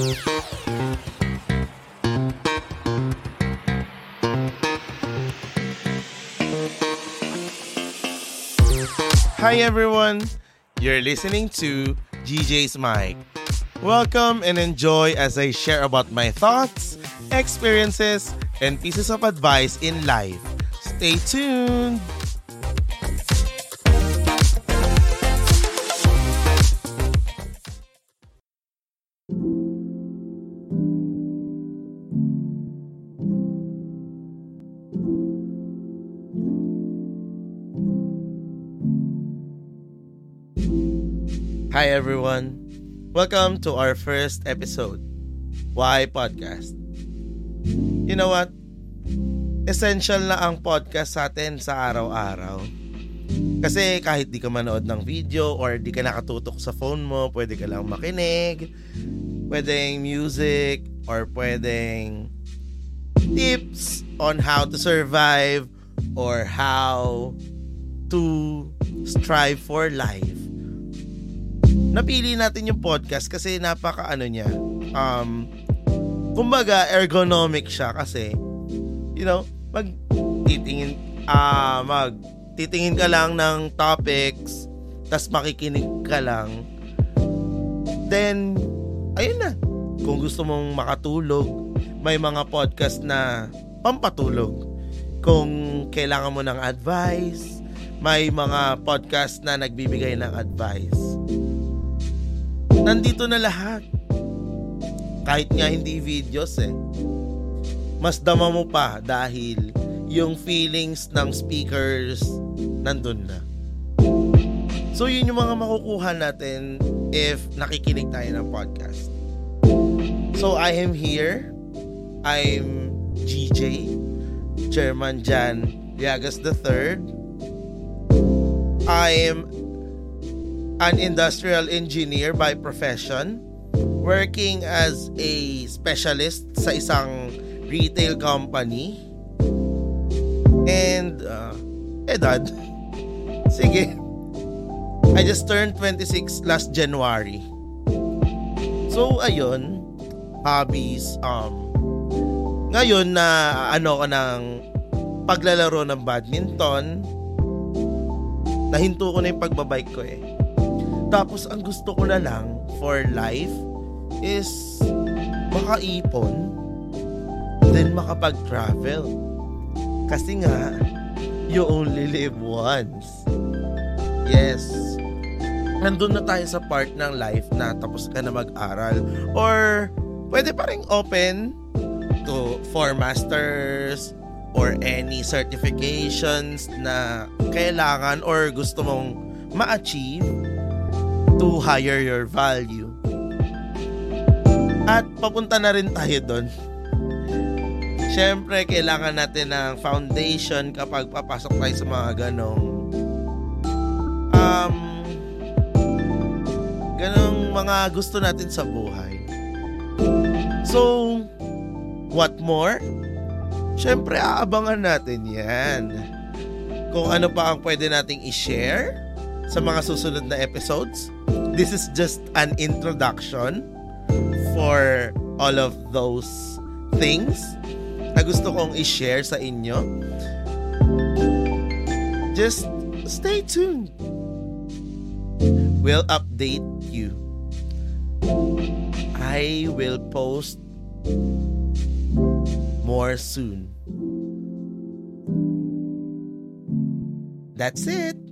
Hi everyone! You're listening to GJ's Mic. Welcome and enjoy as I share about my thoughts, experiences, and pieces of advice in life. Stay tuned! Hi everyone. Welcome to our first episode. Why podcast? You know what? Essential na ang podcast sa atin sa araw-araw. Kasi kahit di ka manood ng video or di ka nakatutok sa phone mo, pwede ka lang makinig. Pwedeng music or pwedeng tips on how to survive or how to strive for life napili natin yung podcast kasi napaka ano niya. Um, kumbaga, ergonomic siya kasi, you know, mag titingin, ah, uh, mag titingin ka lang ng topics, tas makikinig ka lang. Then, ayun na. Kung gusto mong makatulog, may mga podcast na pampatulog. Kung kailangan mo ng advice, may mga podcast na nagbibigay ng advice nandito na lahat. Kahit nga hindi videos eh. Mas dama mo pa dahil yung feelings ng speakers nandun na. So yun yung mga makukuha natin if nakikinig tayo ng podcast. So I am here. I'm GJ, Chairman Jan Liagas III. I am an industrial engineer by profession, working as a specialist sa isang retail company. And, uh, edad, sige, I just turned 26 last January. So, ayun, hobbies, um, ngayon na ano ko ng paglalaro ng badminton, nahinto ko na yung pagbabike ko eh. Tapos ang gusto ko na lang for life is makaipon then makapag-travel. Kasi nga, you only live once. Yes. Nandun na tayo sa part ng life na tapos ka na mag-aral. Or, pwede pa rin open to for masters or any certifications na kailangan or gusto mong ma-achieve to higher your value. At papunta na rin tayo doon. Siyempre, kailangan natin ng foundation kapag papasok tayo sa mga ganong um, ganong mga gusto natin sa buhay. So, what more? Siyempre, aabangan natin yan. Kung ano pa ang pwede nating i-share sa mga susunod na episodes this is just an introduction for all of those things na gusto kong i-share sa inyo. Just stay tuned. We'll update you. I will post more soon. That's it.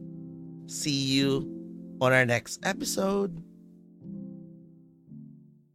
See you on our next episode.